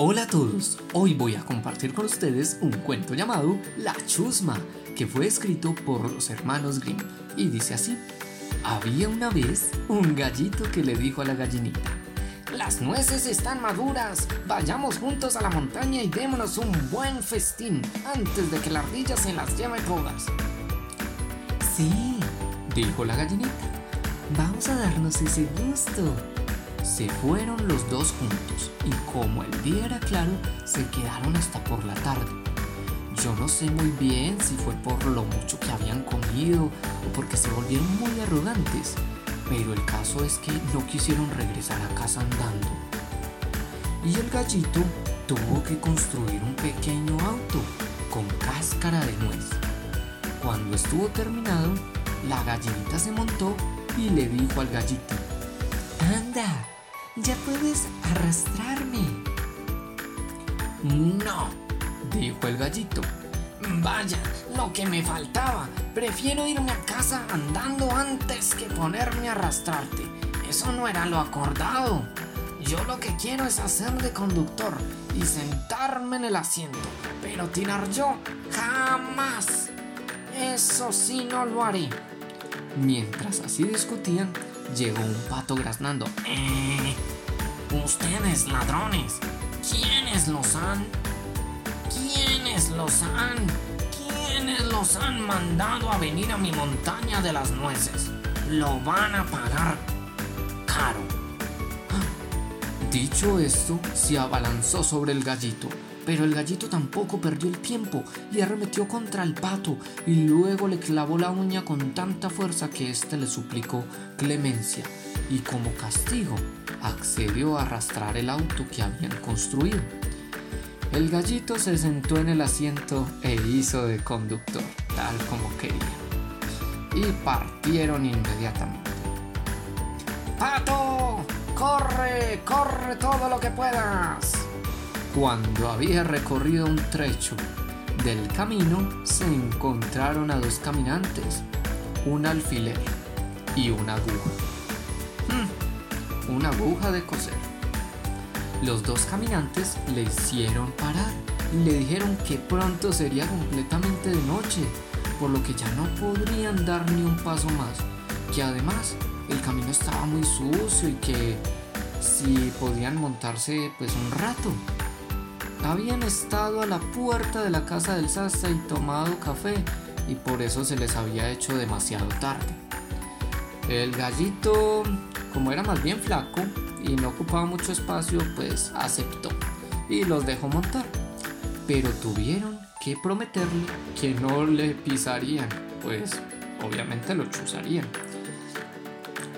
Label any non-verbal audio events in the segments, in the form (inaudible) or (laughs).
Hola a todos, hoy voy a compartir con ustedes un cuento llamado La Chusma, que fue escrito por los hermanos Grimm y dice así. Había una vez un gallito que le dijo a la gallinita, Las nueces están maduras, vayamos juntos a la montaña y démonos un buen festín antes de que la ardilla se las lleve todas. Sí, dijo la gallinita, vamos a darnos ese gusto. Se fueron los dos juntos y como el día era claro, se quedaron hasta por la tarde. Yo no sé muy bien si fue por lo mucho que habían comido o porque se volvieron muy arrogantes, pero el caso es que no quisieron regresar a casa andando. Y el gallito tuvo que construir un pequeño auto con cáscara de nuez. Cuando estuvo terminado, la gallinita se montó y le dijo al gallito, Anda, ya puedes arrastrarme. No, dijo el gallito. Vaya, lo que me faltaba. Prefiero irme a casa andando antes que ponerme a arrastrarte. Eso no era lo acordado. Yo lo que quiero es hacer de conductor y sentarme en el asiento, pero tirar yo jamás. Eso sí no lo haré. Mientras así discutían, llegó un pato graznando. Eh, ustedes ladrones, ¿quiénes los han? ¿Quiénes los han? ¿Quiénes los han mandado a venir a mi montaña de las nueces? Lo van a pagar caro. Dicho esto, se abalanzó sobre el gallito, pero el gallito tampoco perdió el tiempo y arremetió contra el pato y luego le clavó la uña con tanta fuerza que éste le suplicó clemencia y como castigo accedió a arrastrar el auto que habían construido. El gallito se sentó en el asiento e hizo de conductor, tal como quería. Y partieron inmediatamente. ¡Pato! ¡Corre! ¡Corre todo lo que puedas! Cuando había recorrido un trecho del camino, se encontraron a dos caminantes, un alfiler y una aguja. Hmm, una aguja de coser. Los dos caminantes le hicieron parar y le dijeron que pronto sería completamente de noche, por lo que ya no podrían dar ni un paso más, que además el camino estaba muy sucio y que si podían montarse pues un rato. Habían estado a la puerta de la casa del sastre y tomado café y por eso se les había hecho demasiado tarde. El gallito, como era más bien flaco y no ocupaba mucho espacio, pues aceptó y los dejó montar. Pero tuvieron que prometerle que no le pisarían, pues obviamente lo chuzarían.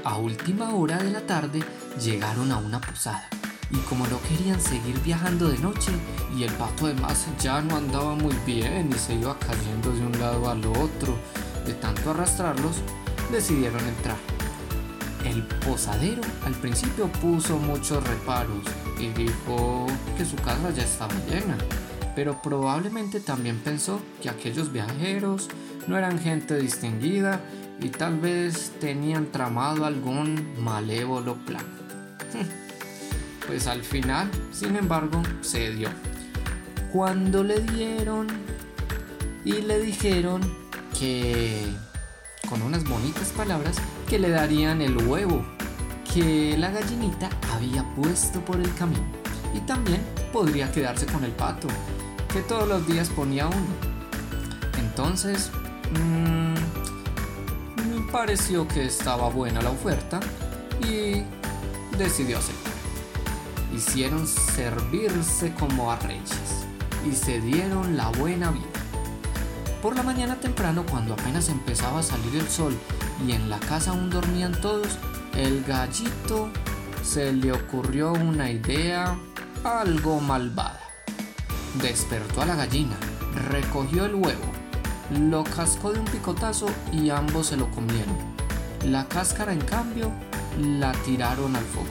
A última hora de la tarde llegaron a una posada y como no querían seguir viajando de noche y el pato además ya no andaba muy bien y se iba cayendo de un lado al otro de tanto arrastrarlos, decidieron entrar. El posadero al principio puso muchos reparos y dijo que su casa ya estaba llena, pero probablemente también pensó que aquellos viajeros no eran gente distinguida y tal vez tenían tramado algún malévolo plan. (laughs) Pues al final, sin embargo, se dio. Cuando le dieron y le dijeron que, con unas bonitas palabras, que le darían el huevo que la gallinita había puesto por el camino. Y también podría quedarse con el pato, que todos los días ponía uno. Entonces, me pareció que estaba buena la oferta y decidió aceptar. Hicieron servirse como a reyes y se dieron la buena vida. Por la mañana temprano, cuando apenas empezaba a salir el sol y en la casa aún dormían todos, el gallito se le ocurrió una idea algo malvada. Despertó a la gallina, recogió el huevo, lo cascó de un picotazo y ambos se lo comieron. La cáscara, en cambio, la tiraron al fuego.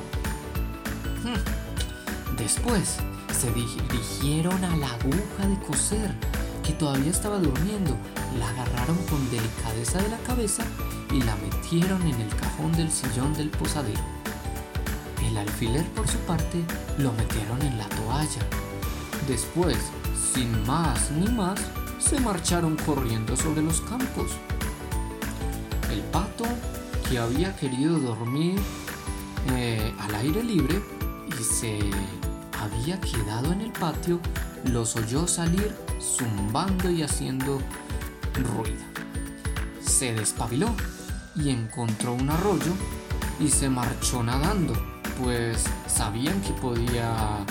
Después se dirigieron a la aguja de coser, que todavía estaba durmiendo. La agarraron con delicadeza de la cabeza y la metieron en el cajón del sillón del posadero. El alfiler por su parte lo metieron en la toalla. Después, sin más ni más, se marcharon corriendo sobre los campos. El pato, que había querido dormir eh, al aire libre y se había quedado en el patio, los oyó salir zumbando y haciendo ruido. Se despabiló y encontró un arroyo y se marchó nadando, pues sabían que podía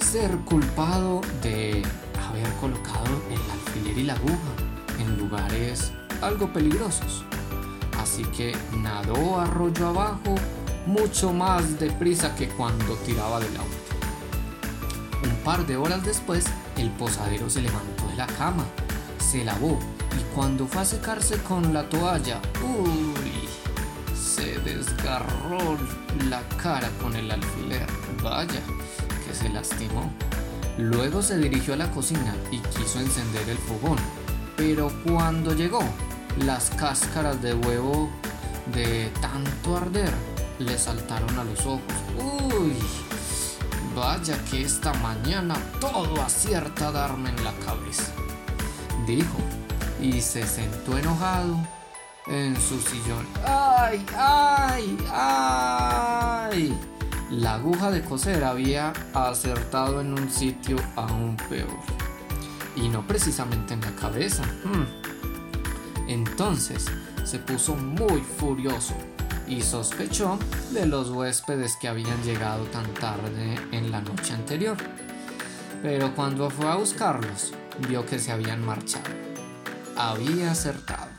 ser culpado de haber colocado el alfiler y la aguja en lugares algo peligrosos. Así que nadó arroyo abajo mucho más deprisa que cuando tiraba del auto. Un par de horas después, el posadero se levantó de la cama, se lavó y cuando fue a secarse con la toalla, uy, se desgarró la cara con el alfiler. Vaya, se lastimó. Luego se dirigió a la cocina y quiso encender el fogón, pero cuando llegó, las cáscaras de huevo de tanto arder le saltaron a los ojos. ¡Uy! Vaya que esta mañana todo acierta a darme en la cabeza, dijo, y se sentó enojado en su sillón. ¡Ay, ay, ay! La aguja de coser había acertado en un sitio aún peor. Y no precisamente en la cabeza. Hmm. Entonces se puso muy furioso y sospechó de los huéspedes que habían llegado tan tarde en la noche anterior. Pero cuando fue a buscarlos, vio que se habían marchado. Había acertado.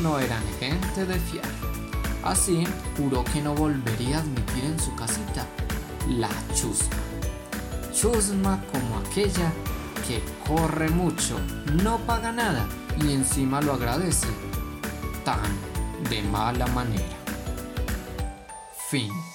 No eran gente de fiar. Así, juró que no volvería a admitir en su casita la chusma. Chusma como aquella que corre mucho, no paga nada y encima lo agradece. Tan de mala manera. fim.